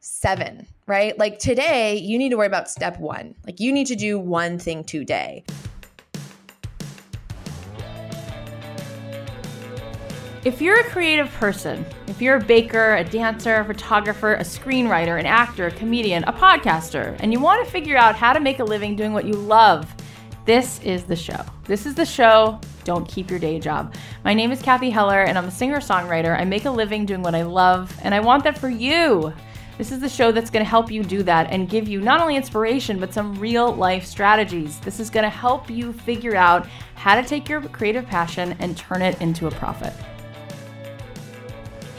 seven, right? Like today, you need to worry about step one. Like you need to do one thing today. If you're a creative person, if you're a baker, a dancer, a photographer, a screenwriter, an actor, a comedian, a podcaster, and you want to figure out how to make a living doing what you love, this is the show. This is the show. Don't keep your day job. My name is Cathy Heller, and I'm a singer songwriter. I make a living doing what I love, and I want that for you. This is the show that's going to help you do that and give you not only inspiration, but some real life strategies. This is going to help you figure out how to take your creative passion and turn it into a profit.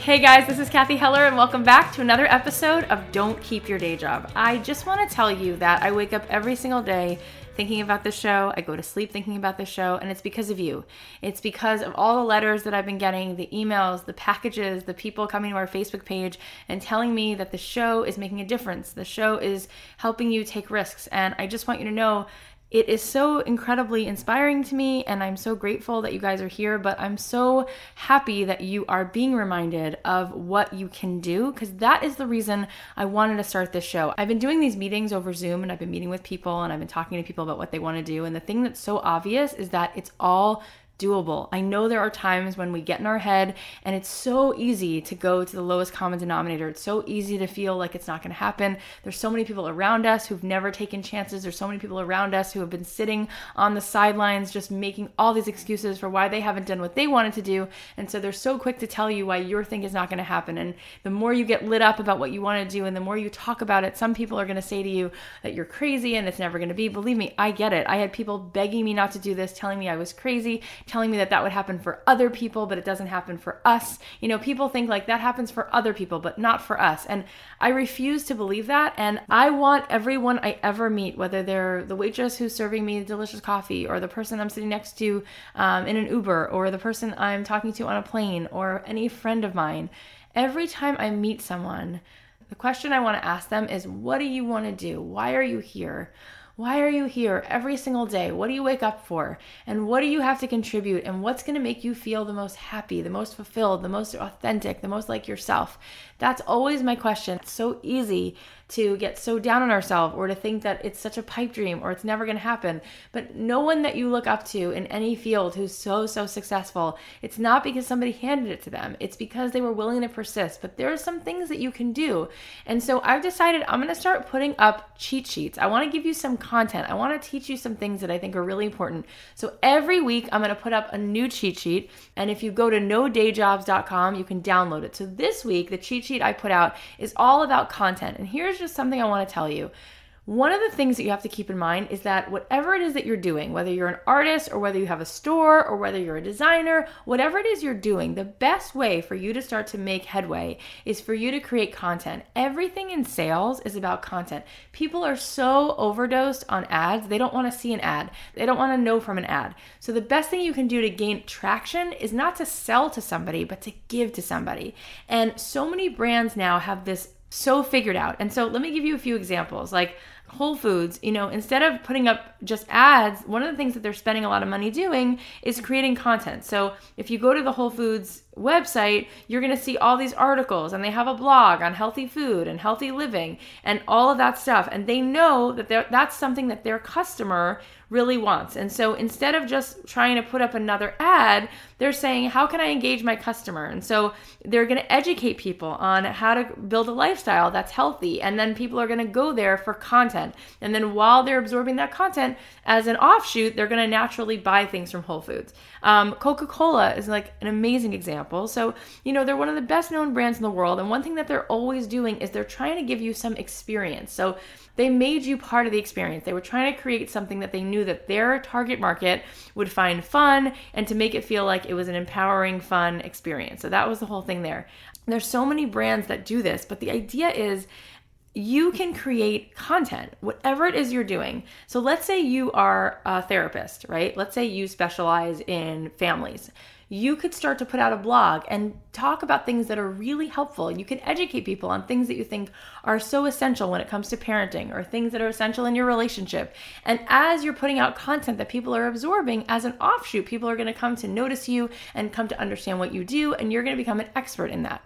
Hey guys, this is Cathy Heller, and welcome back to another episode of Don't Keep Your Day Job. I just want to tell you that I wake up every single day thinking about this show. I go to sleep thinking about this show, and it's because of you. It's because of all the letters that I've been getting, the emails, the packages, the people coming to our Facebook page and telling me that the show is making a difference. The show is helping you take risks. And I just want you to know it is so incredibly inspiring to me, and I'm so grateful that you guys are here. But I'm so happy that you are being reminded of what you can do because that is the reason I wanted to start this show. I've been doing these meetings over Zoom, and I've been meeting with people, and I've been talking to people about what they want to do. And the thing that's so obvious is that it's all doable. I know there are times when we get in our head and it's so easy to go to the lowest common denominator. It's so easy to feel like it's not going to happen. There's so many people around us who've never taken chances. There's so many people around us who have been sitting on the sidelines just making all these excuses for why they haven't done what they wanted to do. And so they're so quick to tell you why your thing is not going to happen. And the more you get lit up about what you want to do and the more you talk about it, some people are going to say to you that you're crazy and it's never going to be. Believe me, I get it. I had people begging me not to do this, telling me I was crazy, telling me that that would happen for other people, but it doesn't happen for us. You know, people think like that happens for other people, but not for us. And I refuse to believe that. And I want everyone I ever meet, whether they're the waitress who's serving me delicious coffee, or the person I'm sitting next to um, in an Uber, or the person I'm talking to on a plane, or any friend of mine, every time I meet someone, the question I want to ask them is, What do you want to do? Why are you here? Why are you here every single day? What do you wake up for? And what do you have to contribute? And what's going to make you feel the most happy, the most fulfilled, the most authentic, the most like yourself? That's always my question. It's so easy to get so down on ourselves or to think that it's such a pipe dream or it's never going to happen. But no one that you look up to in any field who's so, so successful, it's not because somebody handed it to them. It's because they were willing to persist. But there are some things that you can do. And so I've decided I'm going to start putting up cheat sheets. I want to give you some content. I want to teach you some things that I think are really important. So every week I'm going to put up a new cheat sheet. And if you go to nodayjobs.com, you can download it. So this week, the cheat sheet I put out is all about content. And here's just something I want to tell you. One of the things that you have to keep in mind is that whatever it is that you're doing, whether you're an artist or whether you have a store or whether you're a designer, whatever it is you're doing, the best way for you to start to make headway is for you to create content. Everything in sales is about content. People are so overdosed on ads, they don't want to see an ad, they don't want to know from an ad. So, the best thing you can do to gain traction is not to sell to somebody, but to give to somebody. And so many brands now have this so figured out. And so let me give you a few examples. Like Whole Foods, you know, instead of putting up just ads, one of the things that they're spending a lot of money doing is creating content. So if you go to the Whole Foods website, you're going to see all these articles and they have a blog on healthy food and healthy living and all of that stuff. And they know that that's something that their customer really wants. And so instead of just trying to put up another ad, they're saying, How can I engage my customer? And so they're going to educate people on how to build a lifestyle that's healthy. And then people are going to go there for content. And then while they're absorbing that content, as an offshoot, they're going to naturally buy things from Whole Foods. Um, Coca Cola is like an amazing example. So, you know, they're one of the best known brands in the world. And one thing that they're always doing is they're trying to give you some experience. So, they made you part of the experience. They were trying to create something that they knew that their target market would find fun and to make it feel like it was an empowering, fun experience. So that was the whole thing there. There's so many brands that do this, but the idea is you can create content, whatever it is you're doing. So let's say you are a therapist, right? Let's say you specialize in families you could start to put out a blog and talk about things that are really helpful. You can educate people on things that you think are so essential when it comes to parenting or things that are essential in your relationship. And as you're putting out content that people are absorbing, as an offshoot, people are going to come to notice you and come to understand what you do, and you're going to become an expert in that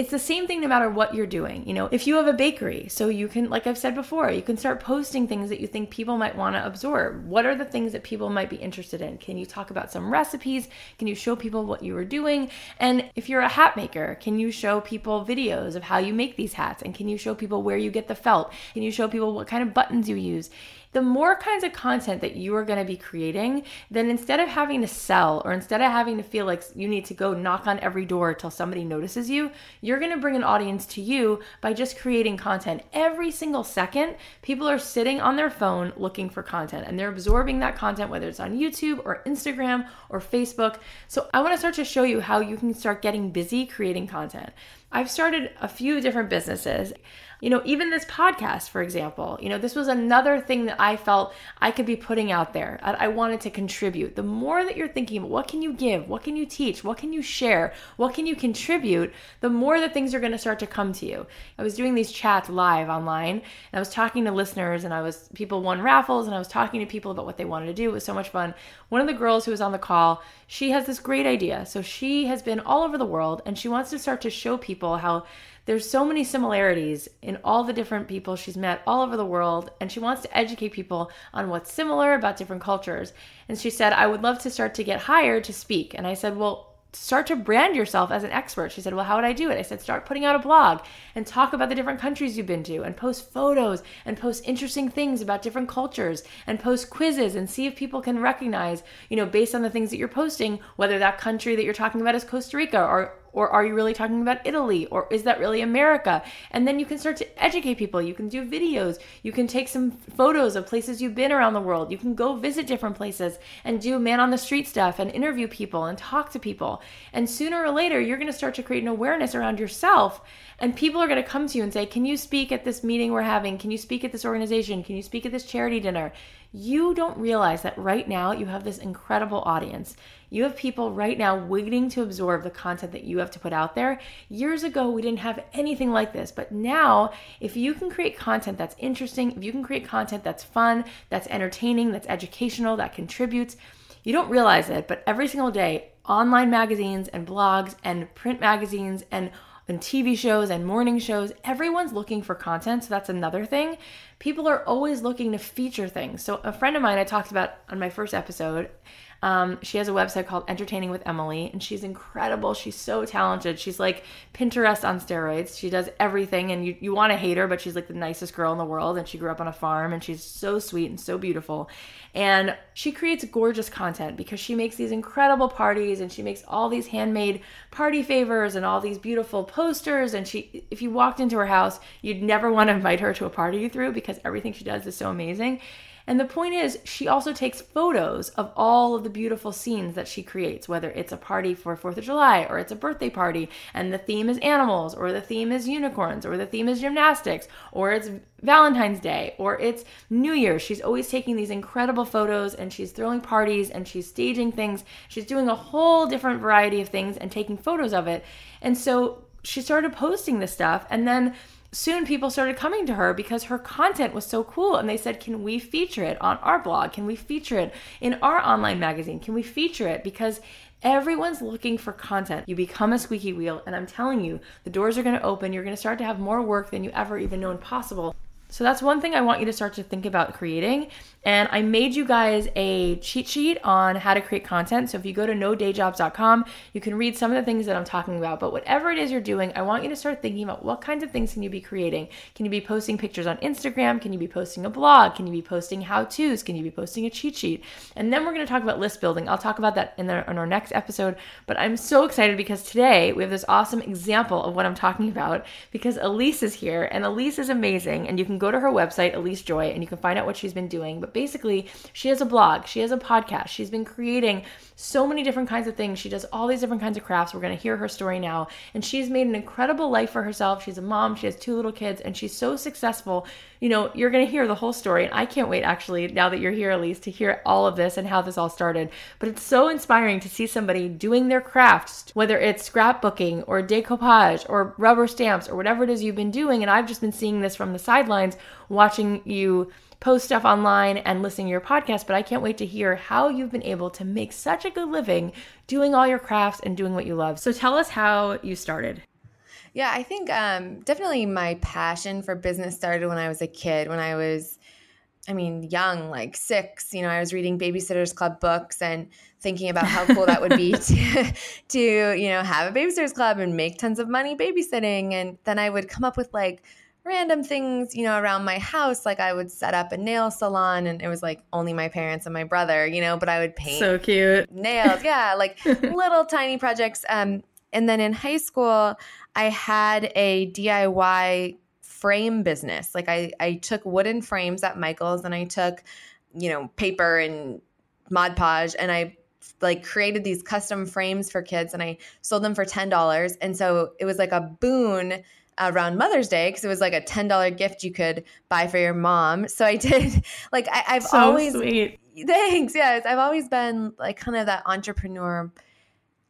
it's the same thing no matter what you're doing. You know, if you have a bakery, so you can, like I've said before, you can start posting things that you think people might want to absorb. What are the things that people might be interested in? Can you talk about some recipes? Can you show people what you were doing? And if you're a hat maker, can you show people videos of how you make these hats? And can you show people where you get the felt? Can you show people what kind of buttons you use? The more kinds of content that you are going to be creating, then instead of having to sell or instead of having to feel like you need to go knock on every door till somebody notices you, you're going to bring an audience to you by just creating content. Every single second, people are sitting on their phone looking for content and they're absorbing that content, whether it's on YouTube or Instagram or Facebook. So I want to start to show you how you can start getting busy creating content. I've started a few different businesses. You know, even this podcast, for example, you know, this was another thing that I felt I could be putting out there. I, wanted to contribute. The more that you're thinking what can you give, what can you teach, what can you share, what can you contribute, the more that things are going to start to come to you. I was doing these chats live online and I was talking to listeners and I was, people won raffles and I was talking to people about what they wanted to do. It was so much fun. One of the girls who was on the call, she has this great idea. So she has been all over the world and she wants to start to show people how there's so many similarities in all the different people she's met all over the world, and she wants to educate people on what's similar about different cultures. And she said, I would love to start to get hired to speak. And I said, Well, start to brand yourself as an expert. She said, Well, how would I do it? I said, Start putting out a blog and talk about the different countries you've been to and post photos and post interesting things about different cultures and post quizzes and see if people can recognize, you know, based on the things that you're posting, whether that country that you're talking about is Costa Rica or or are you really talking about Italy? Or is that really America? And then you can start to educate people. You can do videos. You can take some photos of places you've been around the world. You can go visit different places and do man on the street stuff and interview people and talk to people. And sooner or later, you're going to start to create an awareness around yourself. And people are going to come to you and say, Can you speak at this meeting we're having? Can you speak at this organization? Can you speak at this charity dinner? You don't realize that right now you have this incredible audience. You have people right now waiting to absorb the content that you have to put out there. Years ago, we didn't have anything like this, but now, if you can create content that's interesting, if you can create content that's fun, that's entertaining, that's educational, that contributes, you don't realize it, but every single day, online magazines and blogs and print magazines and and TV shows and morning shows, everyone's looking for content. So that's another thing. People are always looking to feature things. So a friend of mine I talked about on my first episode, um, she has a website called Entertaining with Emily, and she's incredible. She's so talented. She's like Pinterest on steroids. She does everything, and you, you want to hate her, but she's like the nicest girl in the world. And she grew up on a farm, and she's so sweet and so beautiful. And she creates gorgeous content because she makes these incredible parties, and she makes all these handmade party favors and all these beautiful posters. And she, if you walked into her house, you'd never want to invite her to a party you threw because everything she does is so amazing. And the point is, she also takes photos of all of the beautiful scenes that she creates, whether it's a party for 4th of July or it's a birthday party and the theme is animals or the theme is unicorns or the theme is gymnastics or it's Valentine's Day or it's New Year's. She's always taking these incredible photos and she's throwing parties and she's staging things. She's doing a whole different variety of things and taking photos of it. And so she started posting this stuff and then soon people started coming to her because her content was so cool. And they said can we feature it on our blog? Can we feature it in our online magazine? Can we feature it? Because everyone's looking for content. You become a squeaky wheel. And i'm telling you the doors are going to open. You're going to start to have more work than you ever even known possible. So that's one thing I want you to start to think about creating. And I made you guys a cheat sheet on how to create content. So if you go to nodayjobs.com, you can read some of the things that I'm talking about. But whatever it is you're doing, I want you to start thinking about what kinds of things can you be creating? Can you be posting pictures on Instagram? Can you be posting a blog? Can you be posting how-tos? Can you be posting a cheat sheet? And then we're going to talk about list building. I'll talk about that in, the, in our next episode. But I'm so excited because today we have this awesome example of what I'm talking about because Elise is here and Elise is amazing and you can go to her website, Elise Joy, and you can find out what she's been doing. But basically, she has a blog, she has a podcast, she's been creating so many different kinds of things. She does all these different kinds of crafts. We're going to hear her story now. And she's made an incredible life for herself. She's a mom, she has two little kids, and she's so successful. You know, you're going to hear the whole story. And I can't wait, actually, now that you're here, Elise, to hear all of this and how this all started. But it's so inspiring to see somebody doing their crafts, whether it's scrapbooking or decoupage or rubber stamps or whatever it is you've been doing. And I've just been seeing this from the sidelines, watching you post stuff online and listening to your podcast, but I can't wait to hear how you've been able to make such a good living doing all your crafts and doing what you love. So tell us how you started. Yeah, I think um, definitely my passion for business started when I was a kid, when I was, I mean, young, like six. You know, I was reading Babysitters Club books and thinking about how cool that would be to, to, you know, have a Babysitters Club and make tons of money babysitting. And then I would come up with like, random things, you know, around my house. Like I would set up a nail salon and it was like only my parents and my brother, you know, but I would paint so cute nails. Yeah, like little tiny projects. Um, and then in high school, I had a DIY frame business. Like I, I took wooden frames at Michael's and I took, you know, paper and Mod Podge and I like created these custom frames for kids and I sold them for $10. And so it was like a boon around Mother's Day because it was like a ten dollar gift you could buy for your mom. So I did like I, have so always sweet. Thanks. Yes, I've always been like kind of that entrepreneur.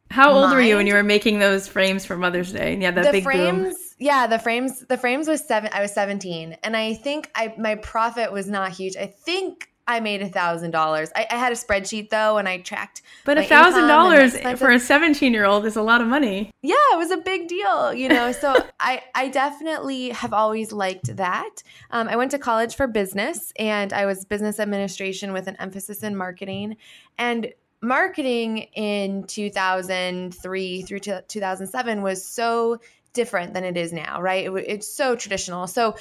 How old mind. were you when you were making those frames for Mother's Day? Yeah, that the big frames. Boom. Yeah, the frames. The frames was seven. I was seventeen, and I think I my profit was not huge. I think I made a thousand dollars. I had a spreadsheet though, and I tracked. But a thousand dollars for a seventeen-year-old is a lot of money. Yeah, it was a big deal, you know. So I, I definitely have always liked that. Um, I went to college for business, and I was business administration with an emphasis in marketing. And marketing in two thousand three through two thousand seven was so different than it is now, right? It, it's so traditional. So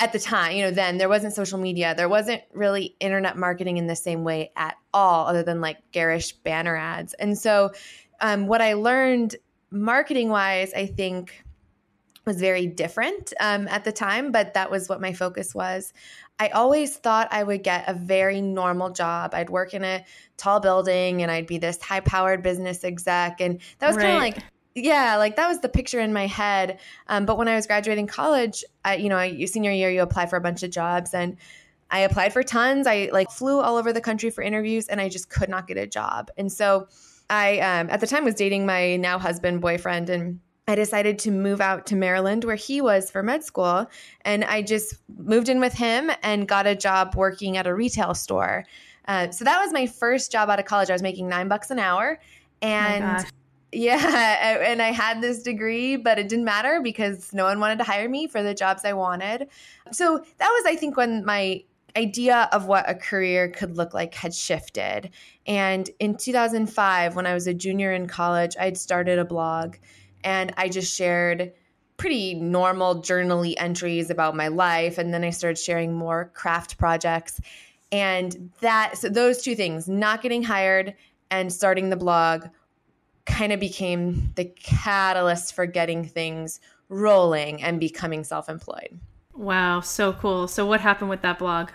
at the time, you know, then there wasn't social media. There wasn't really internet marketing in the same way at all, other than like garish banner ads. And so, um, what I learned marketing wise, I think was very different um, at the time, but that was what my focus was. I always thought I would get a very normal job. I'd work in a tall building and I'd be this high powered business exec. And that was right. kind of like yeah like that was the picture in my head um, but when i was graduating college I, you know I, senior year you apply for a bunch of jobs and I applied for tons. I like flew all over the country for interviews and I just could not get a job. And so I, um, at the time, was dating my now husband, boyfriend, and I decided to move out to Maryland where he was for med school. And I just moved in with him and got a job working at a retail store. Uh, so that was my first job out of college. I was making nine bucks an hour. And yeah, and I had this degree, but it didn't matter because no one wanted to hire me for the jobs I wanted. So that was, I think, when my idea of what a career could look like had shifted. And in 2005, when I was a junior in college, I'd started a blog and I just shared pretty normal journally entries about my life. And then I started sharing more craft projects. And that, so those two things, not getting hired and starting the blog, kind of became the catalyst for getting things rolling and becoming self employed. Wow, so cool. So, what happened with that blog?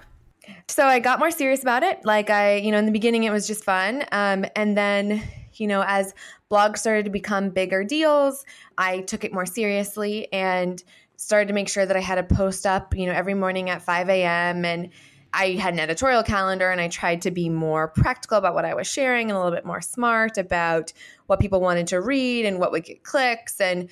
So, I got more serious about it. Like, I, you know, in the beginning, it was just fun. Um, and then, you know, as blogs started to become bigger deals, I took it more seriously and started to make sure that I had a post up, you know, every morning at 5 a.m. And I had an editorial calendar and I tried to be more practical about what I was sharing and a little bit more smart about what people wanted to read and what would get clicks. And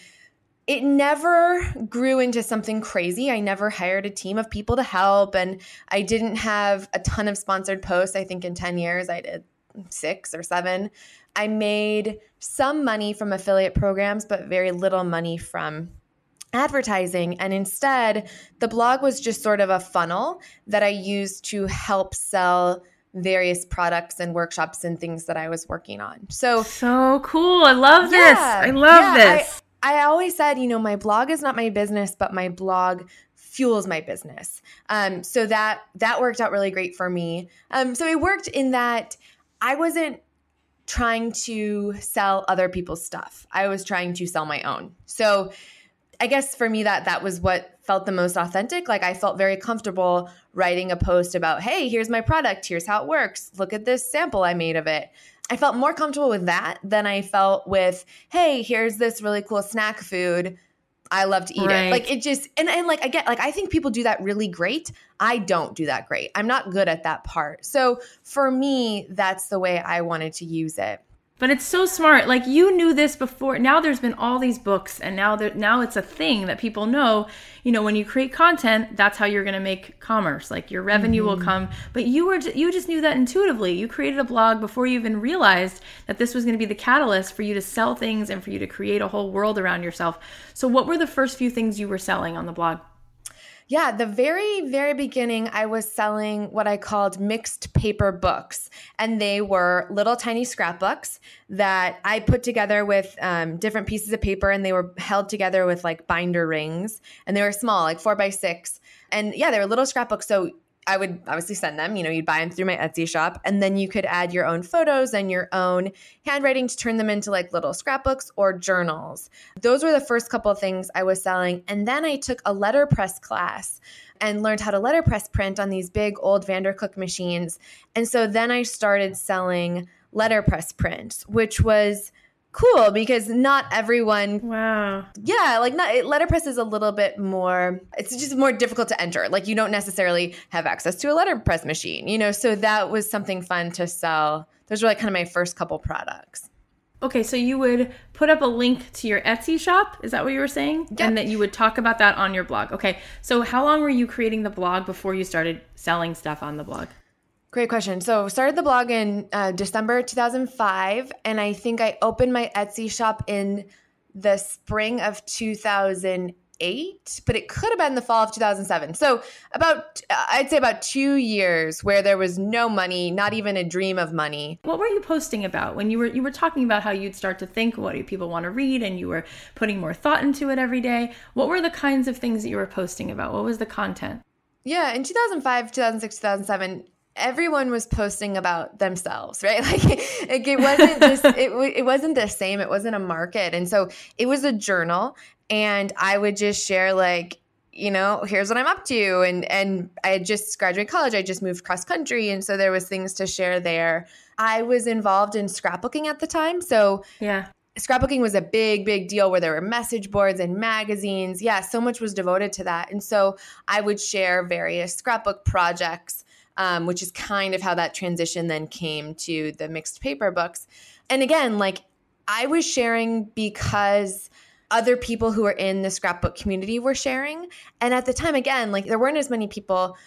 it never grew into something crazy. I never hired a team of people to help. And I didn't have a ton of sponsored posts. I think in 10 years I did six or seven. I made some money from affiliate programs, but very little money from advertising. And instead, the blog was just sort of a funnel that I used to help sell various products and workshops and things that I was working on. So So cool. I love this. I love yeah, this. I, I, always said, you know, my blog is not my business, but my blog fuels my business. Um, so that that worked out really great for me. Um, so it worked in that I wasn't trying to sell other people's stuff. I was trying to sell my own. So I guess for me that that was what felt the most authentic. Like I felt very comfortable writing a post about, "Hey, here's my product. Here's how it works. Look at this sample I made of it." I felt more comfortable with that than I felt with, "Hey, here's this really cool snack food. I love to eat right. it." Like it just and and like I get like I think people do that really great. I don't do that great. I'm not good at that part. So for me, that's the way I wanted to use it. But it's so smart. Like you knew this before. Now there's been all these books, and now there, now it's a thing that people know. You know, when you create content, that's how you're going to make commerce. Like your revenue mm-hmm. will come. But you were you just knew that intuitively. You created a blog before you even realized that this was going to be the catalyst for you to sell things and for you to create a whole world around yourself. So, what were the first few things you were selling on the blog? Yeah, the very, very beginning, I was selling what I called mixed paper books. And they were little tiny scrapbooks that I put together with um, different pieces of paper and they were held together with like binder rings. And they were small, like four by six. And yeah, they were little scrapbooks. So I would obviously send them. You know, you'd buy them through my Etsy shop, and then you could add your own photos and your own handwriting to turn them into like little scrapbooks or journals. Those were the first couple of things I was selling. And then I took a letterpress class and learned how to letterpress print on these big old Vandercook machines. And so then I started selling letterpress prints, which was cool because not everyone wow. Yeah like not letterpress is a little bit more it's just more difficult to enter. Like you don't necessarily have access to a letterpress machine you know? So that was something fun to sell. Those were like kind of my first couple products. Okay so you would put up a link to your etsy shop is that what you were saying? Yep. and that you would talk about that on your blog. Okay so how long were you creating the blog before you started selling stuff on the blog Great question. So started the blog in uh, December 2005, and I think I opened my Etsy shop in the spring of 2008, but it could have been the fall of 2007. So about, uh, I'd say about two years where there was no money, not even a dream of money. What were you posting about when you were you were talking about how you'd start to think what do people want to read, and you were putting more thought into it every day? What were the kinds of things that you were posting about? What was the content? Yeah, in 2005, 2006, 2007, everyone was posting about themselves right? Like it, it wasn't just it, it wasn't the same. It wasn't a market. And so it was a journal and i would just share like you know here's what i'm up to. And and i had just graduated college. I just moved cross country. And so there was things to share there. I was involved in scrapbooking at the time. So yeah. scrapbooking was a big, big deal where there were message boards and magazines. Yeah, so much was devoted to that. And so I would share various scrapbook projects, um, which is kind of how that transition then came to the mixed paper books. And again, like I was sharing because other people who were in the scrapbook community were sharing. And at the time, again, like there weren't as many people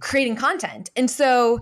creating content. And so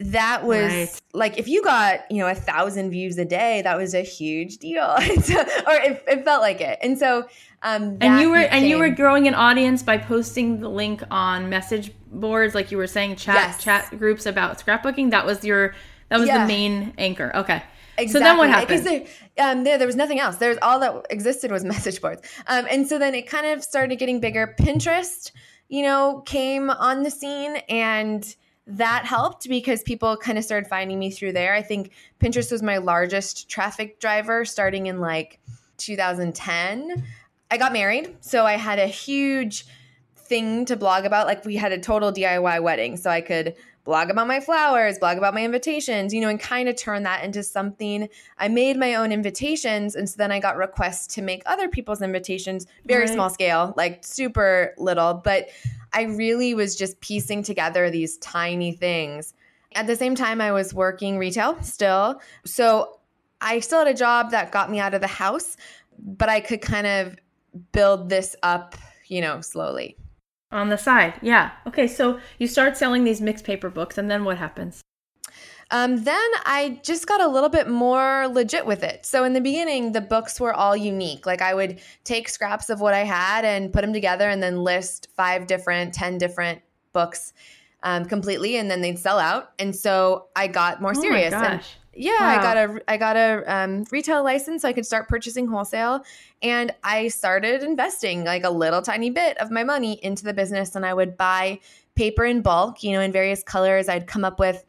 that was right. like if you got you know a thousand views a day that was a huge deal or it, it, felt like it and so um and you were became, and you were growing an audience by posting the link on message boards like you were saying chat yes. chat groups about scrapbooking that was your that was yeah. the main anchor okay Exactly. So then what happened? There, um, there, there was nothing else. There's all that existed was message boards. Um, and so then it kind of started getting bigger. Pinterest, you know, came on the scene and that helped because people kind of started finding me through there. I think Pinterest was my largest traffic driver starting in like 2010. I got married, so I had a huge thing to blog about. Like we had a total DIY wedding, so I could blog about my flowers, blog about my invitations, you know, and kind of turn that into something. I made my own invitations. And so then I got requests to make other people's invitations, very right. small scale, like super little. But I really was just piecing together these tiny things. At the same time, I was working retail still. So I still had a job that got me out of the house, but I could kind of build this up, you know, slowly. On the side, yeah. Okay, so you start selling these mixed paper books, and then what happens? Um, then I just got a little bit more legit with it. So in the beginning, the books were all unique. Like I would take scraps of what I had and put them together and then list five different, 10 different books um, completely, and then they'd sell out. And so I got more oh serious. And yeah, wow. I got a I got a um, retail license so I could start purchasing wholesale, and I started investing like a little tiny bit of my money into the business, and I would buy paper in bulk, you know, in various colors. I'd come up with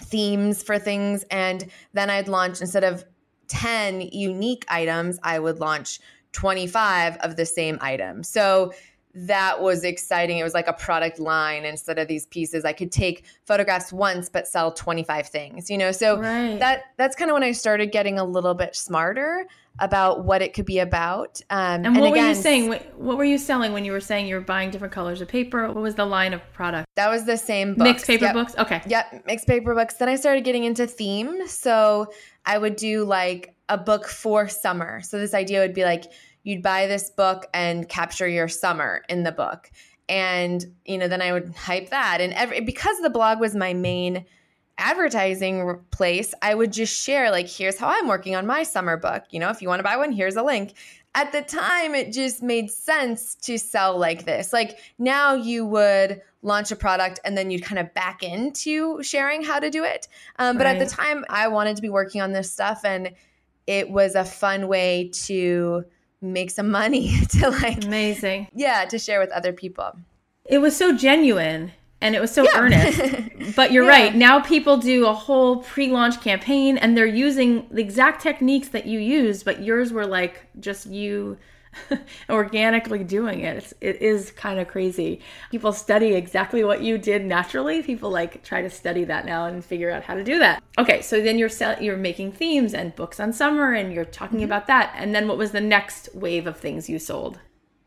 themes for things. And then I'd launch instead of 10 unique items, I would launch 25 of the same item. So that was exciting. It was like a product line instead of these pieces. I could take photographs once but sell 25 things, you know. So right. that that's kind of when I started getting a little bit smarter about what it could be about. Um, and what and again, were you saying? What, were you selling when you were saying you were buying different colors of paper? What was the line of product? That was the same books. Mixed paper yep. books? Okay. Yep, mixed paper books. Then I started getting into theme. So I would do like a book for summer. So this idea would be like you'd buy this book and capture your summer in the book. And, you know, then I would hype that. And every, because the blog was my main – advertising place, I would just share, like, here's how I'm working on my summer book. You know, if you want to buy one, here's a link. At the time, it just made sense to sell like this. Like, now you would launch a product and then you'd kind of back into sharing how to do it. Um, but right. at the time, I wanted to be working on this stuff, and it was a fun way to make some money to like amazing yeah to share with other people it was so genuine and it was so yeah. earnest. But you're yeah. right. Now people do a whole pre-launch campaign and they're using the exact techniques that you used, but yours were like just you organically doing it. It's, it is kind of crazy. People study exactly what you did naturally. People like try to study that now and figure out how to do that. Okay, so then you're sell- you're making themes and books on summer and you're talking mm-hmm. about that. And then what was the next wave of things you sold?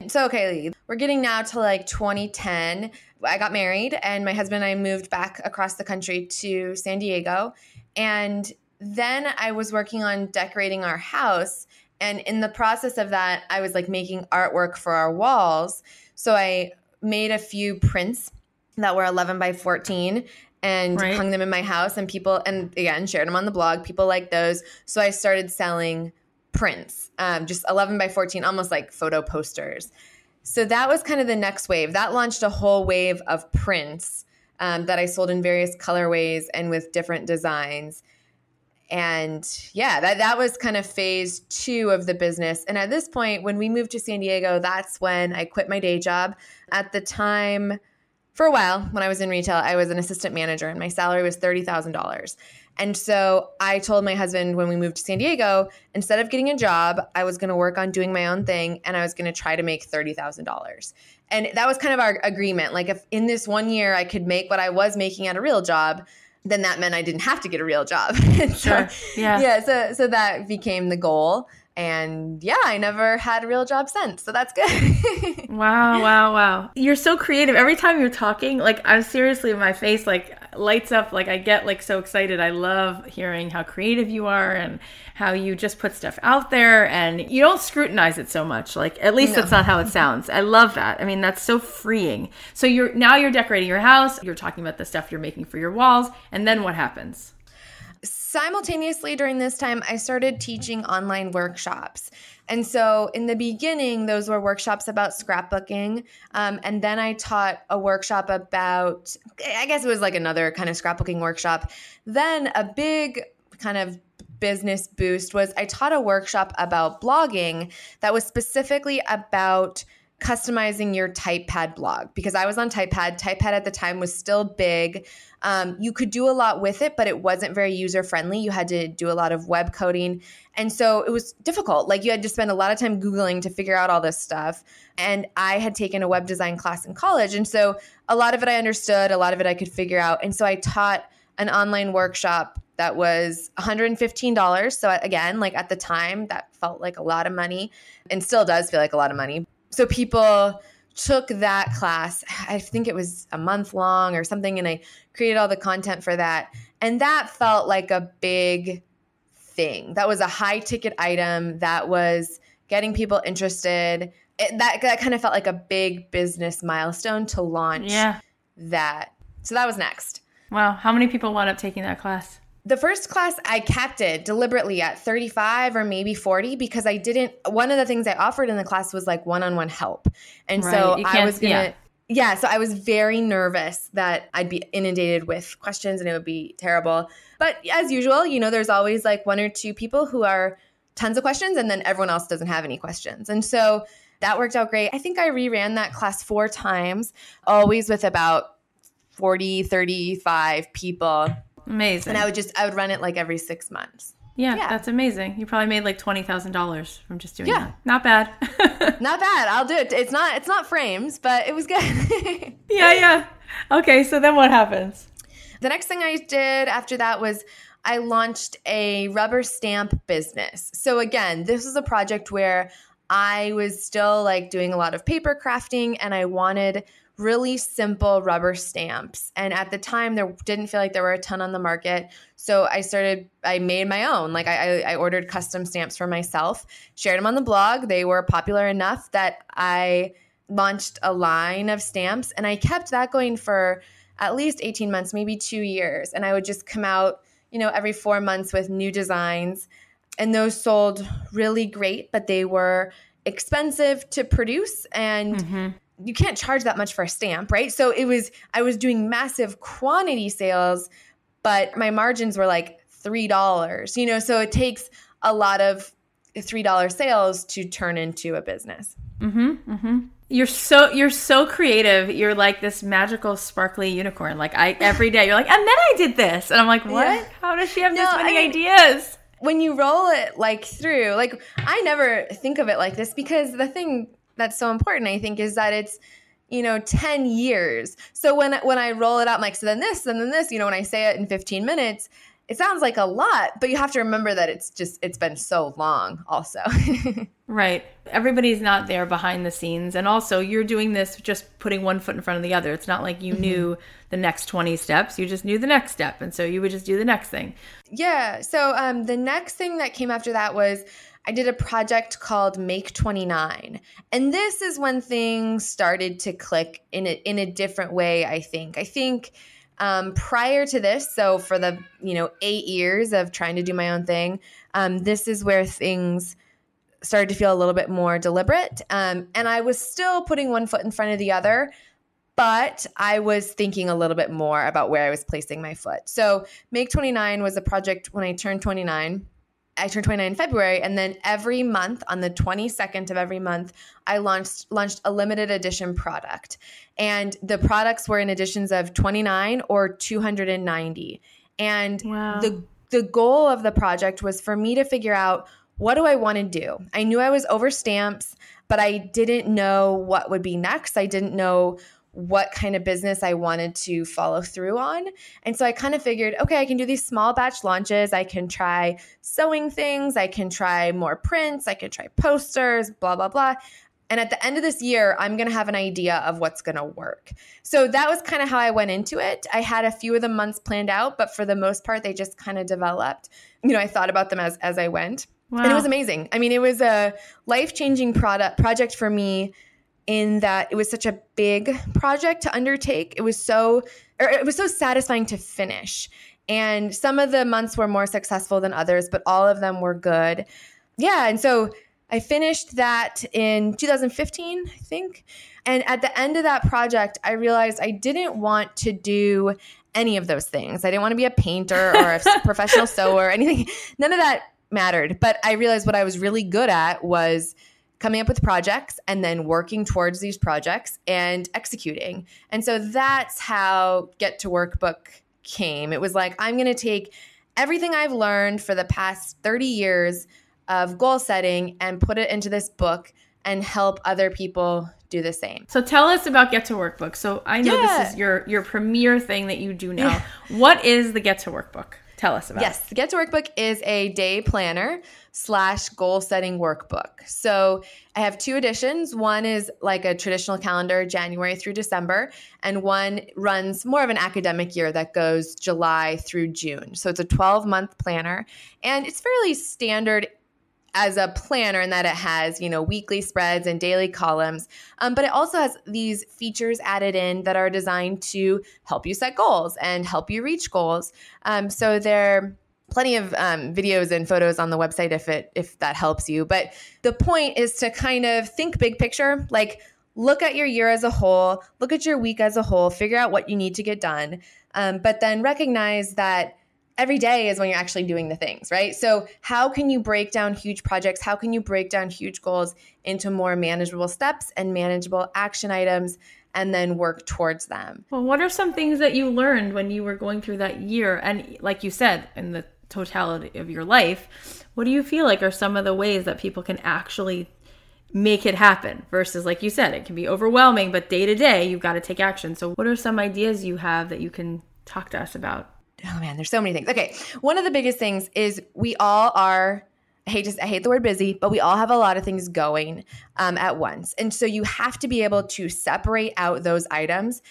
So, okay, we're getting now to like 2010. I got married, and my husband and I moved back across the country to San Diego. And then I was working on decorating our house. And in the process of that, I was like making artwork for our walls. So I made a few prints that were 11 by 14 and right. hung them in my house. And people, and again, shared them on the blog. People like those. So I started selling prints, um, just 11 by 14, almost like photo posters. So that was kind of the next wave. That launched a whole wave of prints um, that I sold in various colorways and with different designs. And yeah, that, that was kind of phase two of the business. And at this point, when we moved to San Diego, that's when I quit my day job. At the time, for a while, when I was in retail, I was an assistant manager and my salary was $30,000. And so I told my husband when we moved to San Diego, instead of getting a job, I was going to work on doing my own thing and I was going to try to make $30,000. And that was kind of our agreement. Like if in this one year I could make what I was making at a real job, then that meant I didn't have to get a real job. so, sure. Yeah. Yeah. So so that became the goal. And yeah, I never had a real job since. So that's good. wow, wow, wow. You're so creative. Every time you're talking, like I'm seriously in my face like lights up like I get like so excited. I love hearing how creative you are and how you just put stuff out there and you don't scrutinize it so much. Like at least no. that's not how it sounds. I love that. I mean, that's so freeing. So you're now you're decorating your house, you're talking about the stuff you're making for your walls, and then what happens? Simultaneously during this time, I started teaching online workshops. And so in the beginning, those were workshops about scrapbooking. Um, and then I taught a workshop about, I guess it was like another kind of scrapbooking workshop. Then a big kind of business boost was I taught a workshop about blogging that was specifically about customizing your typepad blog because I was on typepad. Typepad at the time was still big. Um, you could do a lot with it, but it wasn't very user friendly. You had to do a lot of web coding. And so it was difficult. Like you had to spend a lot of time Googling to figure out all this stuff. And I had taken a web design class in college. And so a lot of it I understood, a lot of it I could figure out. And so I taught an online workshop that was $115. So again, like at the time, that felt like a lot of money and still does feel like a lot of money. So people took that class. I think it was a month long or something, and I created all the content for that. And that felt like a big thing. That was a high ticket item that was getting people interested. It, that that kind of felt like a big business milestone to launch yeah. that. So that was next. Wow, how many people wound up taking that class? The first class I capped it deliberately at 35 or maybe 40 because I didn't one of the things I offered in the class was like one-on-one help. And right. so I was going to yeah. yeah, so I was very nervous that I'd be inundated with questions and it would be terrible. But as usual, you know, there's always like one or two people who are tons of questions and then everyone else doesn't have any questions. And so that worked out great. I think I reran that class four times, always with about 40, 35 people Amazing. And I would just I would run it like every six months. Yeah, yeah. that's amazing. You probably made like twenty thousand dollars from just doing yeah. that. Not bad. not bad. I'll do it. It's not it's not frames, but it was good. yeah, yeah. Okay, so then what happens? The next thing I did after that was I launched a rubber stamp business. So again, this was a project where I was still like doing a lot of paper crafting and I wanted really simple rubber stamps. And at the time, there didn't feel like there were a ton on the market. So I started, I made my own. Like I, I ordered custom stamps for myself, shared them on the blog. They were popular enough that I launched a line of stamps and I kept that going for at least 18 months, maybe two years. And I would just come out, you know, every four months with new designs. And those sold really great, but they were expensive to produce and mm-hmm you can't charge that much for a stamp, right? So it was I was doing massive quantity sales, but my margins were like three dollars. You know, so it takes a lot of three dollar sales to turn into a business. Mm-hmm. Mm-hmm. You're so you're so creative. You're like this magical, sparkly unicorn. Like I every day, you're like, and then I did this, and I'm like, what? Yeah. How does she have no, this many I mean, ideas? When you roll it like through, like I never think of it like this because the thing that's so important i think is that it's you know 10 years. So when when i roll it out I'm like so then this and then this you know when i say it in 15 minutes it sounds like a lot but you have to remember that it's just it's been so long also. Right. Everybody's not there behind the scenes and also you're doing this just putting one foot in front of the other. It's not like you mm-hmm. knew the next 20 steps you just knew the next step and so you would just do the next thing. Yeah so um, the next thing that came after that was I did a project called Make 29. And this is when things started to click in a, in a different way, I think. I think um, prior to this, so for the, you know, eight years of trying to do my own thing, um, this is where things started to feel a little bit more deliberate. Um, and I was still putting one foot in front of the other, but I was thinking a little bit more about where I was placing my foot. So Make 29 was a project when I turned 29 I turned 29 in February, and then every month on the 22nd of every month, I launched launched a limited edition product, and the products were in editions of 29 or 290. And wow. the the goal of the project was for me to figure out what do I want to do. I knew I was over stamps, but I didn't know what would be next. I didn't know what kind of business I wanted to follow through on. And so I kind of figured, okay, I can do these small batch launches. I can try sewing things. I can try more prints. I can try posters, blah, blah, blah. And at the end of this year, I'm going to have an idea of what's going to work. So that was kind of how I went into it. I had a few of the months planned out, but for the most part, they just kind of developed. You know, I thought about them as as I went. Wow. And it was amazing. I mean, it was a life-changing product project for me in that it was such a big project to undertake. It was so or it was so satisfying to finish. And some of the months were more successful than others, but all of them were good. Yeah, and so I finished that in 2015, I think. And at the end of that project, I realized I didn't want to do any of those things. I didn't want to be a painter or a professional sewer or anything. None of that mattered. But I realized what I was really good at was coming up with projects and then working towards these projects and executing. And so that's how Get to Workbook came. It was like, I'm going to take everything I've learned for the past 30 years of goal setting and put it into this book and help other people do the same. So tell us about Get to Workbook. So I know yeah. this is your your premier thing that you do now. Yeah. What is the Get to Workbook? Tell us about. Yes, the Get to Workbook is a day planner slash goal setting workbook. So I have two editions. One is like a traditional calendar, January through December, and one runs more of an academic year that goes July through June. So it's a 12 month planner, and it's fairly standard as a planner in that it has you know weekly spreads and daily columns um, but it also has these features added in that are designed to help you set goals and help you reach goals. Um, so there are plenty of um, videos and photos on the website if it if that helps you. But the point is to kind of think big picture like look at your year as a whole look at your week as a whole figure out what you need to get done um, but then recognize that every day is when you're actually doing the things, right? So, how can you break down huge projects? How can you break down huge goals into more manageable steps and manageable action items? and then work towards them. Well, what are some things that you learned when you were going through that year? And like you said, in the totality of your life, what do you feel like are some of the ways that people can actually make it happen versus like you said it can be overwhelming but day to day you've got to take action so what are some ideas you have that you can talk to us about oh man, there's so many things. Okay, one of the biggest things is we all are. I hate to, I hate the word busy, but we all have a lot of things going um, at once, and so you have to be able to separate out those items.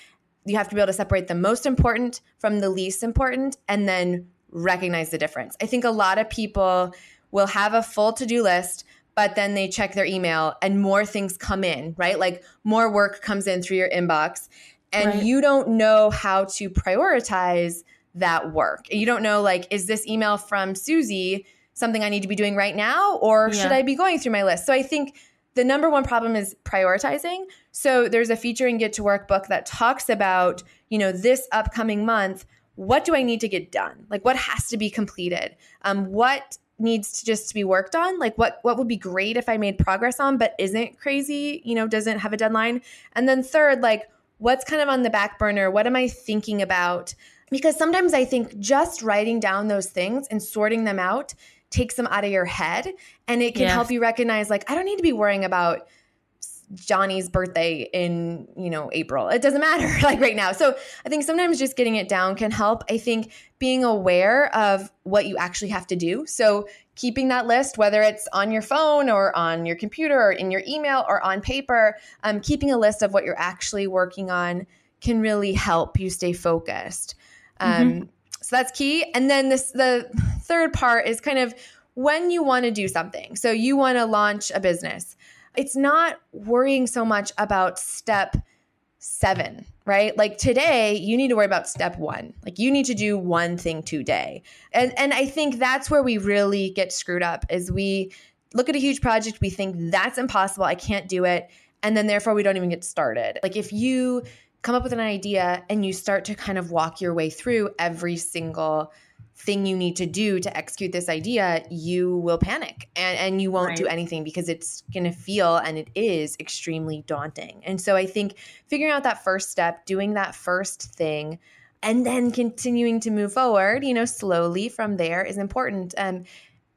You have to be able to separate the most important from the least important, and then recognize the difference. I think a lot of people will have a full to do list, but then they check their email and more things come in, right? Like more work comes in through your inbox, and right. you don't know how to prioritize that work. You don't know, like, is this email from Susie something I need to be doing right now, or yeah. should I be going through my list? So I think the number one problem is prioritizing. So there's a feature in Get to Work book that talks about, you know, this upcoming month, what do I need to get done? Like, what has to be completed? Um, what needs to just to be worked on like what what would be great if i made progress on but isn't crazy you know doesn't have a deadline and then third like what's kind of on the back burner what am i thinking about because sometimes I think just writing down those things and sorting them out takes them out of your head and it can yes. help you recognize like I don't need to be worrying about Johnny's birthday in, you know, April. It doesn't matter like right now. So, I think sometimes just getting it down can help. I think being aware of what you actually have to do. So, keeping that list whether it's on your phone or on your computer or in your email or on paper, um, keeping a list of what you're actually working on can really help you stay focused. Mm-hmm. Um, mm-hmm. So that's key. And then this the third part is kind of when you want to do something. So you want to launch a business. It's not worrying so much about step seven, right? Like today, you need to worry about step one. Like you need to do one thing today. And and I think that's where we really get screwed up is we look at a huge project, we think that's impossible, I can't do it. And then therefore we don't even get started. Like if you come up with an idea and you start to kind of walk your way through every single thing you need to do to execute this idea, you will panic and, and you won't right. do anything because it's going to feel and it is extremely daunting. And so I think figuring out that first step, doing that first thing, and then continuing to move forward, you know, slowly from there is important. Um,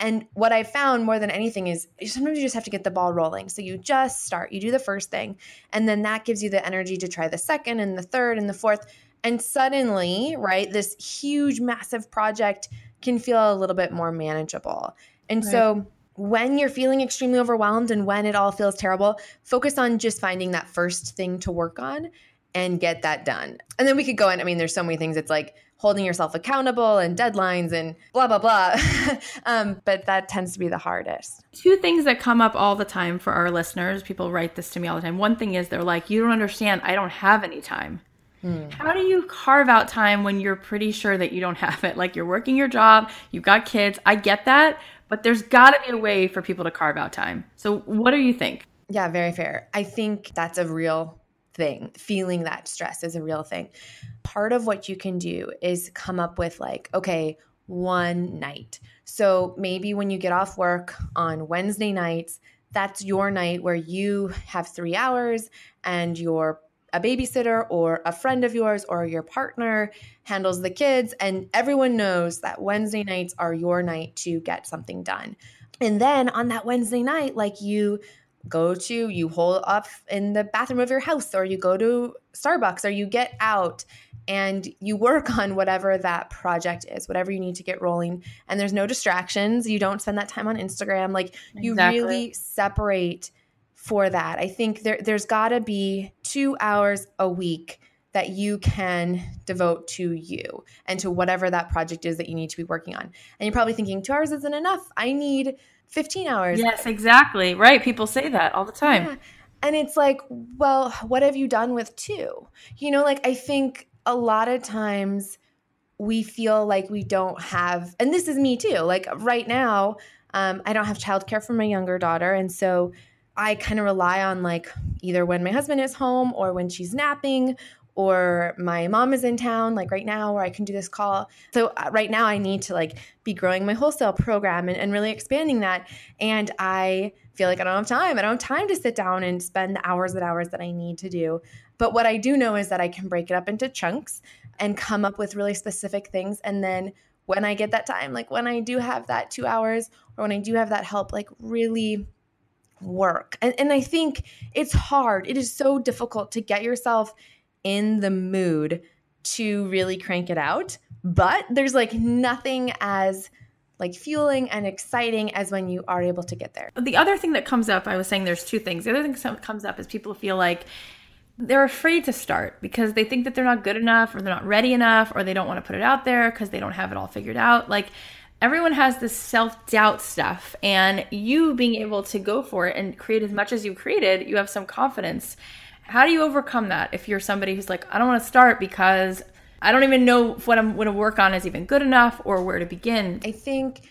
And what I found more than anything is sometimes you just have to get the ball rolling. So you just start, you do the first thing, and then that gives you the energy to try the second and the third and the fourth. And suddenly, right, this huge, massive project can feel a little bit more manageable. And right. so when you're feeling extremely overwhelmed and when it all feels terrible, focus on just finding that first thing to work on and get that done. And then we could go in. I mean, there's so many things. It's like holding yourself accountable and deadlines and blah, blah, blah. um, but that tends to be the hardest. Two things that come up all the time for our listeners people write this to me all the time. One thing is they're like, you don't understand. I don't have any time. Hmm. How do you carve out time when you're pretty sure that you don't have it? Like you're working your job, you've got kids. I get that, but there's got to be a way for people to carve out time. So, what do you think? Yeah, very fair. I think that's a real thing. Feeling that stress is a real thing. Part of what you can do is come up with, like, okay, one night. So maybe when you get off work on Wednesday nights, that's your night where you have three hours and your a babysitter or a friend of yours or your partner handles the kids and everyone knows that Wednesday nights are your night to get something done. And then on that Wednesday night like you go to you hole up in the bathroom of your house or you go to Starbucks or you get out and you work on whatever that project is, whatever you need to get rolling. And there's no distractions. You don't spend that time on Instagram. Like you exactly. really separate for that. I think there, there's got to be two hours a week that you can devote to you and to whatever that project is that you need to be working on. And you're probably thinking, two hours isn't enough. I need 15 hours. Yes, exactly. Right. People say that all the time. Yeah. And it's like, well, what have you done with two? You know, like I think a lot of times we feel like we don't have, and this is me too. Like right now, um, I don't have childcare for my younger daughter. And so I kind of rely on like either when my husband is home or when she's napping or my mom is in town like right now where I can do this call. So uh, right now I need to like be growing my wholesale program and, and really expanding that. And I feel like I don't have time. I don't have time to sit down and spend the hours and hours that I need to do. But what I do know is that I can break it up into chunks and come up with really specific things. And then when I get that time, like when I do have that two hours or when I do have that help, like really work. And, and I think it's hard. It is so difficult to get yourself in the mood to really crank it out. But there's like nothing as like fueling and exciting as when you are able to get there. The other thing that comes up, I was saying there's two things. The other thing that comes up is people feel like they're afraid to start because they think that they're not good enough or they're not ready enough or they don't want to put it out there because they don't have it all figured out. Like everyone has this self doubt stuff, and you being able to go for it and create as much as you created, you have some confidence. How do you overcome that if you're somebody who's like, I don't want to start because I don't even know what I'm going to work on is even good enough or where to begin? I think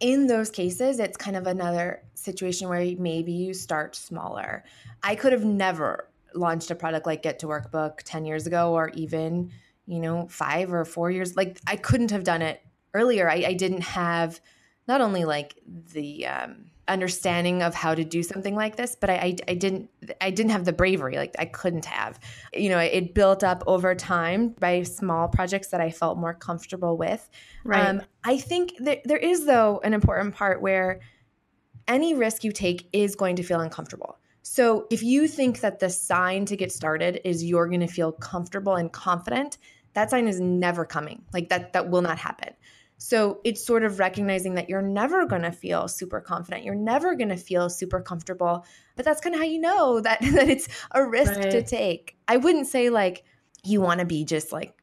in those cases, it's kind of another situation where maybe you start smaller. I could have never launched a product like Get to Workbook 10 years ago or even, you know, five or four years. Like I couldn't have done it earlier, I, I didn't have not only like the um, understanding of how to do something like this, but I, I, I, didn't I didn't have the bravery. Like I couldn't have. You know, it built up over time by small projects that I felt more comfortable with. Right. Um, I think that there is though an important part where any risk you take is going to feel uncomfortable. So if you think that the sign to get started is you're going to feel comfortable and confident, that sign is never coming. Like that that will not happen. So it's sort of recognizing that you're never going to feel super confident. You're never going to feel super comfortable. But that's kind of how you know that, that it's a risk right. to take. I wouldn't say like you want to be just like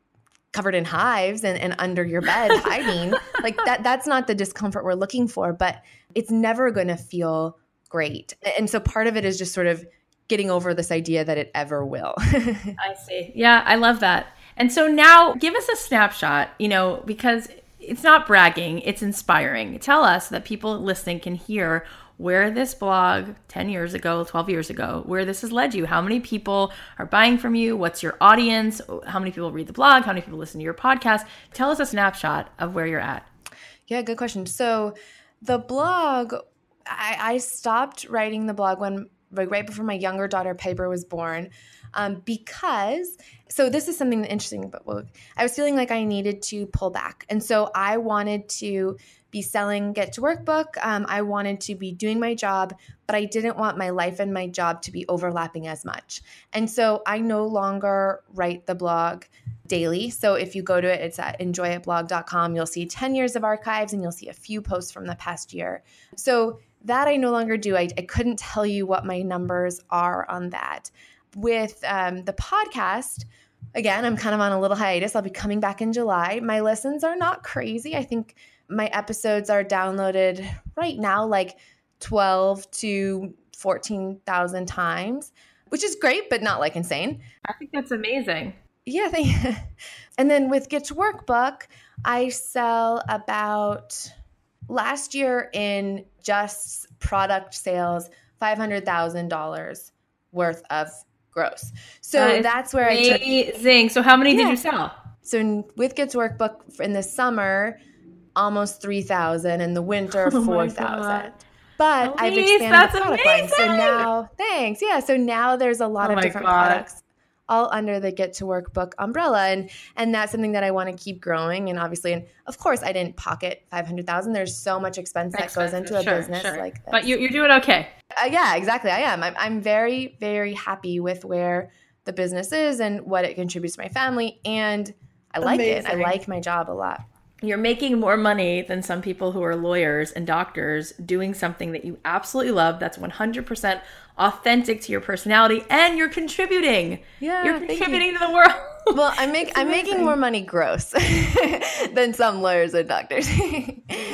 covered in hives and, and under your bed hiding. like that that's not the discomfort we're looking for, but it's never going to feel great. And so part of it is just sort of getting over this idea that it ever will. I see. Yeah, I love that. And so now give us a snapshot, you know, because it's not bragging, it's inspiring. Tell us that people listening can hear where this blog 10 years ago, 12 years ago, where this has led you. How many people are buying from you? What's your audience? How many people read the blog? How many people listen to your podcast? Tell us a snapshot of where you're at. Yeah, good question. So the blog, I, I stopped writing the blog when right before my younger daughter Piper was born um, because so this is something interesting but i was feeling like i needed to pull back and so i wanted to be selling Get to Work book. Um, I wanted to be doing my job, but I didn't want my life and my job to be overlapping as much. And so I no longer write the blog daily. So if you go to it, it's at enjoyitblog.com. You'll see 10 years of archives and you'll see a few posts from the past year. So that I no longer do. I, I couldn't tell you what my numbers are on that. With um, the podcast, again, I'm kind of on a little hiatus. I'll be coming back in July. My listens are not crazy. I think my episodes are downloaded right now like 12 to 14,000 times, which is great, but not like insane. I think that's amazing. Yeah. Thank and then with Get to Work book, I sell about last year in just product sales, $500,000 worth of gross. So that that's where amazing. I took. Amazing. So how many yeah. did you sell? So with Get Workbook in the summer, almost 3000 in the winter oh 4000 but Elise, I've expanded the product amazing. line. So now, thanks. Yeah. So now there's a lot oh of different God. products all under the Get to Work book umbrella, and and that's something that I want to keep growing. And obviously, and of course, I didn't pocket five hundred thousand. There's so much expense that goes into a sure, business sure. like this. But you, you're doing okay. Uh, yeah, exactly. I am. I'm, I'm very very happy with where the business is and what it contributes to my family, and I like Amazing. it. I like my job a lot you're making more money than some people who are lawyers and doctors doing something that you absolutely love that's 100% authentic to your personality and you're contributing. Yeah you're contributing you. to the world. Well i'm make, i'm making more money gross than some lawyers or doctors.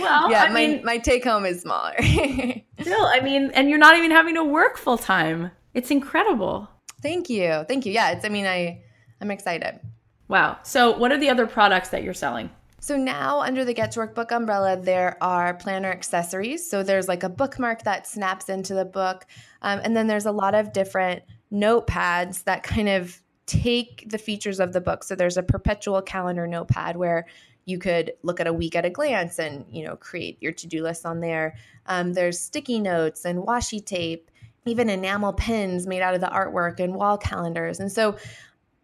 Well yeah I my, mean, my take home is smaller. Still i mean and you're not even having to work full time it's incredible. Thank you. Thank you. Yeah it's i mean i i'm excited. Wow. So what are the other products that you're selling so now under the Get to Work book umbrella, there are planner accessories. So there's like a bookmark that snaps into the book. Um, and then there's a lot of different notepads that kind of take the features of the book. So there's a perpetual calendar notepad where you could look at a week at a glance and you know create your to-do list on there. Um, there's sticky notes and washi tape, even enamel pins made out of the artwork and wall calendars. And so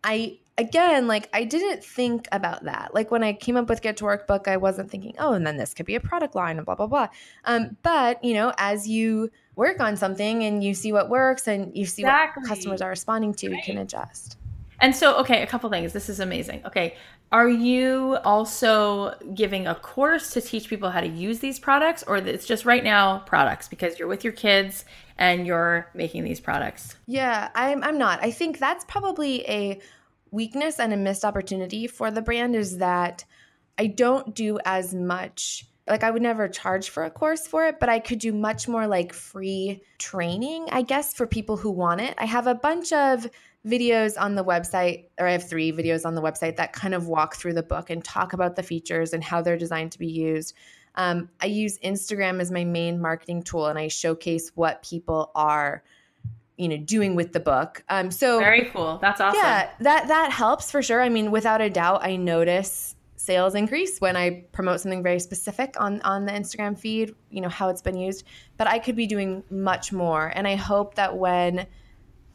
I again, like I didn't think about that. Like when I came up with Get to Work book, I wasn't thinking, oh, and then this could be a product line and blah blah blah. Um, but you know, as you work on something and you see what works and you see exactly. what customers are responding to, right. you can adjust. And so, okay, a couple things. This is amazing. Okay, are you also giving a course to teach people how to use these products, or it's just right now products because you're with your kids and you're making these products? Yeah, I'm. I'm not. I think that's probably a weakness and a missed opportunity for the brand is that I don't do as much like I would never charge for a course for it, but I could do much more like free training, I guess, for people who want it. I have a bunch of videos on the website, or I have three videos on the website that kind of walk through the book and talk about the features and how they're designed to be used. Um, I use Instagram as my main marketing tool and I showcase what people are you know doing with the book. Um so very cool. That's awesome. Yeah that that helps for sure. I mean without a doubt i notice sales increase when i promote something very specific on on the instagram feed you know how it's been used. But i could be doing much more. And i hope that when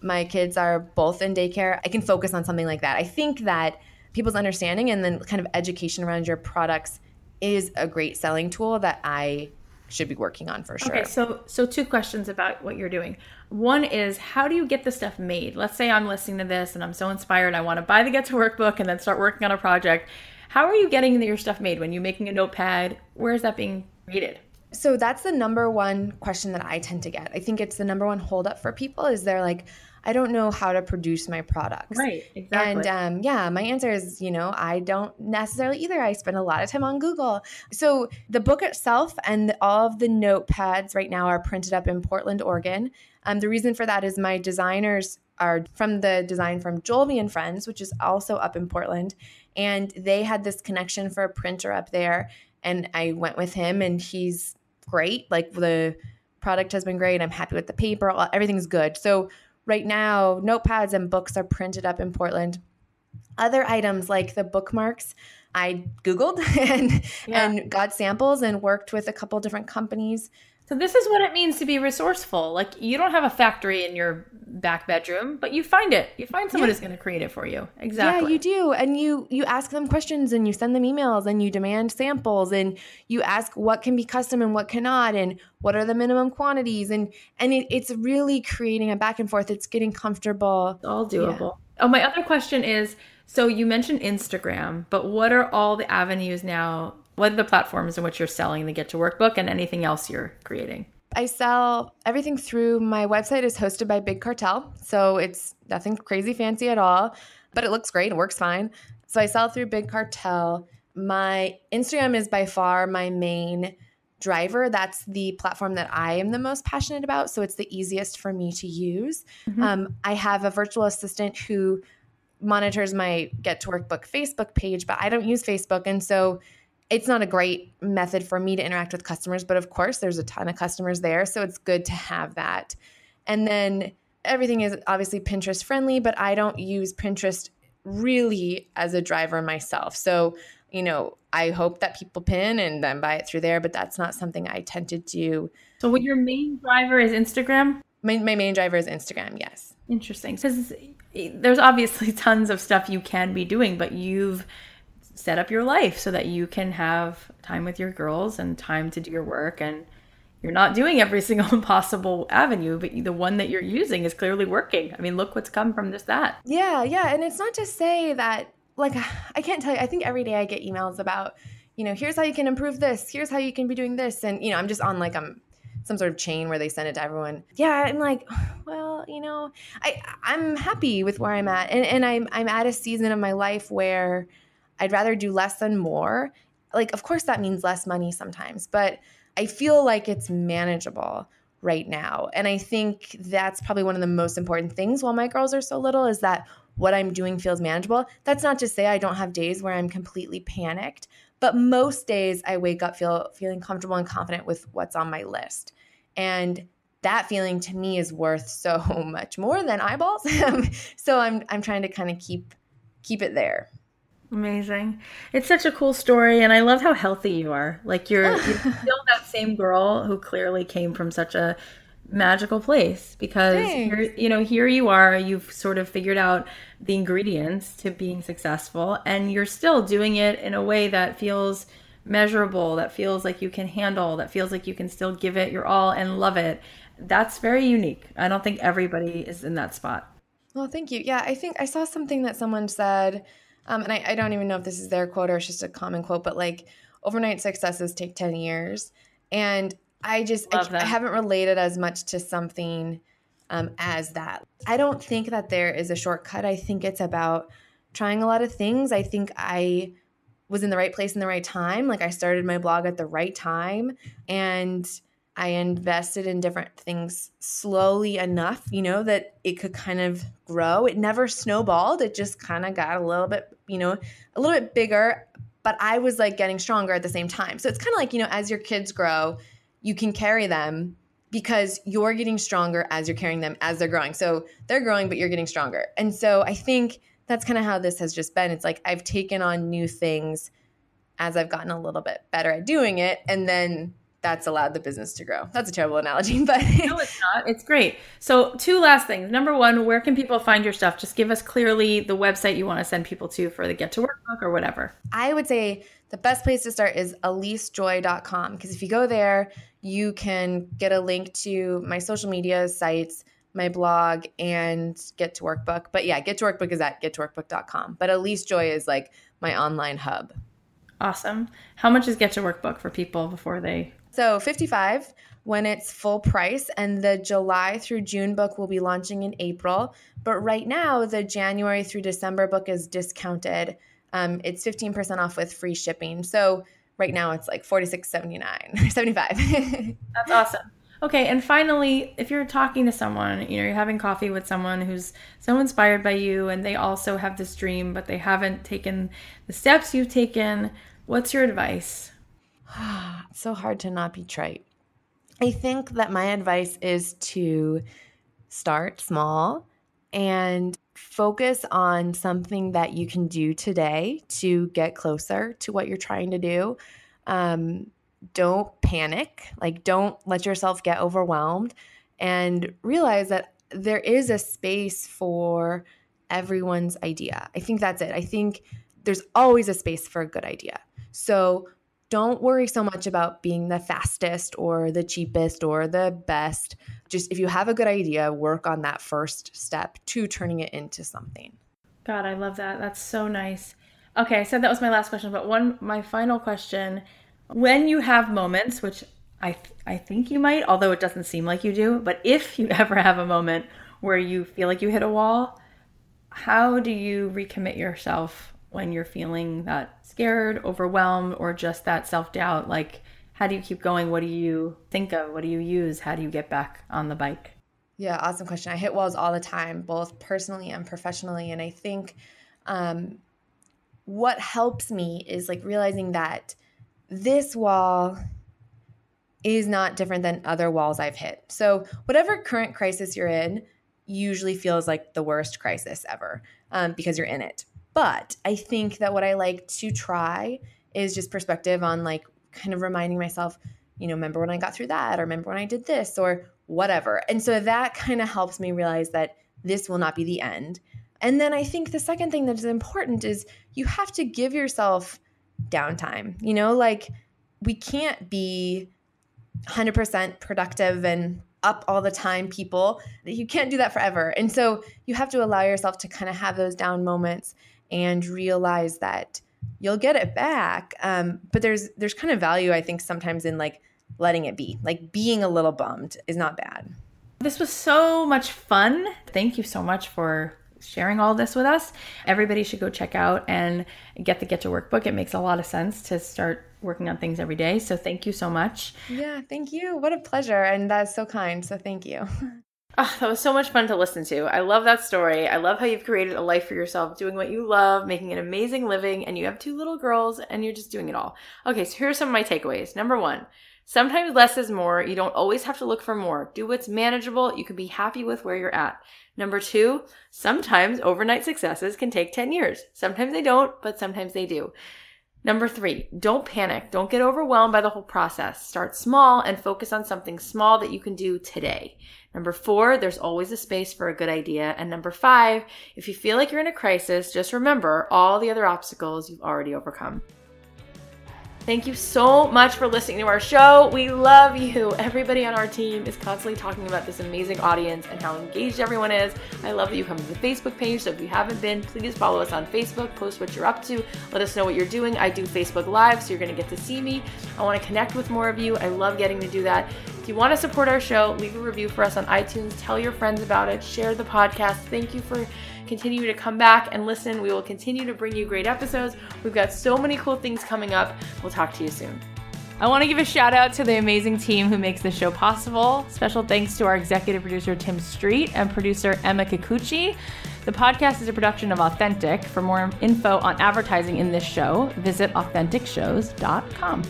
my kids are both in daycare i can focus on something like that. I think that people's understanding and then kind of education around your products is a great selling tool that i should be working on for sure. Okay, so so two questions about what you're doing. One is how do you get the stuff made? Let's say I'm listening to this and I'm so inspired I want to buy the Get to Work book and then start working on a project. How are you getting your stuff made when you're making a notepad? Where is that being created? So that's the number one question that I tend to get. I think it's the number one holdup for people is they're like, I don't know how to produce my products. Right, exactly. And um, yeah, my answer is, you know, I don't necessarily either. I spend a lot of time on Google. So the book itself and all of the notepads right now are printed up in Portland, Oregon. Um, the reason for that is my designers are from the design from Jolby and Friends, which is also up in Portland. And they had this connection for a printer up there. And I went with him, and he's great. Like the product has been great. I'm happy with the paper. Everything's good. So right now, notepads and books are printed up in Portland. Other items like the bookmarks, I Googled and yeah. and got samples and worked with a couple different companies. So this is what it means to be resourceful. Like you don't have a factory in your back bedroom, but you find it. You find someone yeah. who's going to create it for you. Exactly. Yeah, you do. And you you ask them questions and you send them emails and you demand samples and you ask what can be custom and what cannot and what are the minimum quantities and and it, it's really creating a back and forth. It's getting comfortable. It's all doable. Yeah. Oh, my other question is so you mentioned Instagram, but what are all the avenues now what are the platforms in which you're selling the Get to Work book and anything else you're creating? I sell everything through my website is hosted by Big Cartel. So it's nothing crazy fancy at all, but it looks great. It works fine. So I sell through Big Cartel. My Instagram is by far my main driver. That's the platform that I am the most passionate about. So it's the easiest for me to use. Mm-hmm. Um, I have a virtual assistant who monitors my Get to Work book Facebook page, but I don't use Facebook. And so it's not a great method for me to interact with customers, but of course, there's a ton of customers there. So it's good to have that. And then everything is obviously Pinterest friendly, but I don't use Pinterest really as a driver myself. So, you know, I hope that people pin and then buy it through there, but that's not something I tend to do. So, what your main driver is Instagram? My, my main driver is Instagram, yes. Interesting. Because there's obviously tons of stuff you can be doing, but you've set up your life so that you can have time with your girls and time to do your work. And you're not doing every single possible avenue but the one that you're using is clearly working. I mean look what's come from just that. Yeah yeah. And it's not to say that like i can't tell you. I think every day i get emails about you know here's how you can improve this. Here's how you can be doing this. And you know i'm just on like i'm um, some sort of chain where they send it to everyone. Yeah i'm like well you know i i'm happy with where i'm at. And, and i'm i'm at a season of my life where I'd rather do less than more. Like, of course, that means less money sometimes, but I feel like it's manageable right now. And I think that's probably one of the most important things while my girls are so little is that what I'm doing feels manageable. That's not to say I don't have days where I'm completely panicked, but most days I wake up feel feeling comfortable and confident with what's on my list. And that feeling to me is worth so much more than eyeballs. so I'm I'm trying to kind of keep keep it there. Amazing. It's such a cool story and I love how healthy you are. Like you're, you're still that same girl who clearly came from such a magical place because you know here you are you've sort of figured out the ingredients to being successful and you're still doing it in a way that feels measurable that feels like you can handle that feels like you can still give it your all and love it. That's very unique. I don't think everybody is in that spot. Well thank you. Yeah i think i saw something that someone said um, and I, I don't even know if this is their quote or it's just a common quote, but like overnight successes take 10 years. And I just, I, I, haven't related as much to something um, as that. I don't think that there is a shortcut. I think it's about trying a lot of things. I think I was in the right place in the right time. Like I started my blog at the right time and I invested in different things slowly enough, you know, that it could kind of grow. It never snowballed. It just kind of got a little bit, you know, a little bit bigger, but I was like getting stronger at the same time. So it's kind of like, you know, as your kids grow, you can carry them because you're getting stronger as you're carrying them as they're growing. So they're growing, but you're getting stronger. And so I think that's kind of how this has just been. It's like I've taken on new things as I've gotten a little bit better at doing it. And then that's allowed the business to grow. That's a terrible analogy, but no, it's not. It's great. So, two last things. Number one, where can people find your stuff? Just give us clearly the website you want to send people to for the Get to Work book or whatever. I would say the best place to start is elisejoy.com because if you go there, you can get a link to my social media sites, my blog, and Get to Workbook. But yeah, Get to Workbook is at gettoworkbook.com. But Elise Joy is like my online hub. Awesome. How much is Get to Workbook for people before they so 55 when it's full price and the July through June book will be launching in April. But right now the January through December book is discounted. Um, it's 15% off with free shipping. So right now it's like 46.79 75. That's awesome. Okay, and finally, if you're talking to someone, you know, you're having coffee with someone who's so inspired by you and they also have this dream but they haven't taken the steps you've taken, what's your advice? so hard to not be trite. I think that my advice is to start small and focus on something that you can do today to get closer to what you're trying to do. Um, don't panic, like don't let yourself get overwhelmed and realize that there is a space for everyone's idea. I think that's it. I think there's always a space for a good idea. So don't worry so much about being the fastest or the cheapest or the best. Just if you have a good idea, work on that first step to turning it into something. God, I love that. That's so nice. Okay, I said that was my last question, but one my final question, when you have moments, which I th- I think you might, although it doesn't seem like you do, but if you ever have a moment where you feel like you hit a wall, how do you recommit yourself when you're feeling that scared, overwhelmed, or just that self doubt? Like, how do you keep going? What do you think of? What do you use? How do you get back on the bike? Yeah, awesome question. I hit walls all the time, both personally and professionally. And I think um, what helps me is like realizing that this wall is not different than other walls I've hit. So, whatever current crisis you're in usually feels like the worst crisis ever um, because you're in it. But I think that what I like to try is just perspective on like kind of reminding myself, you know, remember when I got through that, or remember when I did this, or whatever. And so that kind of helps me realize that this will not be the end. And then I think the second thing that is important is you have to give yourself downtime. You know, like we can't be 100% productive and up all the time people. You can't do that forever. And so you have to allow yourself to kind of have those down moments and realize that you'll get it back. Um, but there's there's kind of value I think sometimes in like letting it be. Like being a little bummed is not bad. This was so much fun. Thank you so much for sharing all this with us. Everybody should go check out and get the Get to Work book. It makes a lot of sense to start working on things every day. So thank you so much. Yeah, thank you. What a pleasure. And that's so kind. So thank you. Oh, that was so much fun to listen to. I love that story. I love how you've created a life for yourself, doing what you love, making an amazing living, and you have two little girls and you're just doing it all. Okay, so here are some of my takeaways. Number one, sometimes less is more. You don't always have to look for more. Do what's manageable. You can be happy with where you're at. Number two, sometimes overnight successes can take 10 years. Sometimes they don't, but sometimes they do. Number three, don't panic. Don't get overwhelmed by the whole process. Start small and focus on something small that you can do today. Number four, there's always a space for a good idea. And number five, if you feel like you're in a crisis, just remember all the other obstacles you've already overcome. Thank you so much for listening to our show. We love you. Everybody on our team is constantly talking about this amazing audience and how engaged everyone is. I love that you come to the Facebook page. So if you haven't been, please follow us on Facebook, post what you're up to, let us know what you're doing. I do Facebook Live, so you're going to get to see me. I want to connect with more of you. I love getting to do that. If you want to support our show, leave a review for us on iTunes, tell your friends about it, share the podcast. Thank you for continue to come back and listen. We will continue to bring you great episodes. We've got so many cool things coming up. We'll talk to you soon. I want to give a shout out to the amazing team who makes this show possible. Special thanks to our executive producer, Tim Street, and producer, Emma Kikuchi. The podcast is a production of Authentic. For more info on advertising in this show, visit AuthenticShows.com.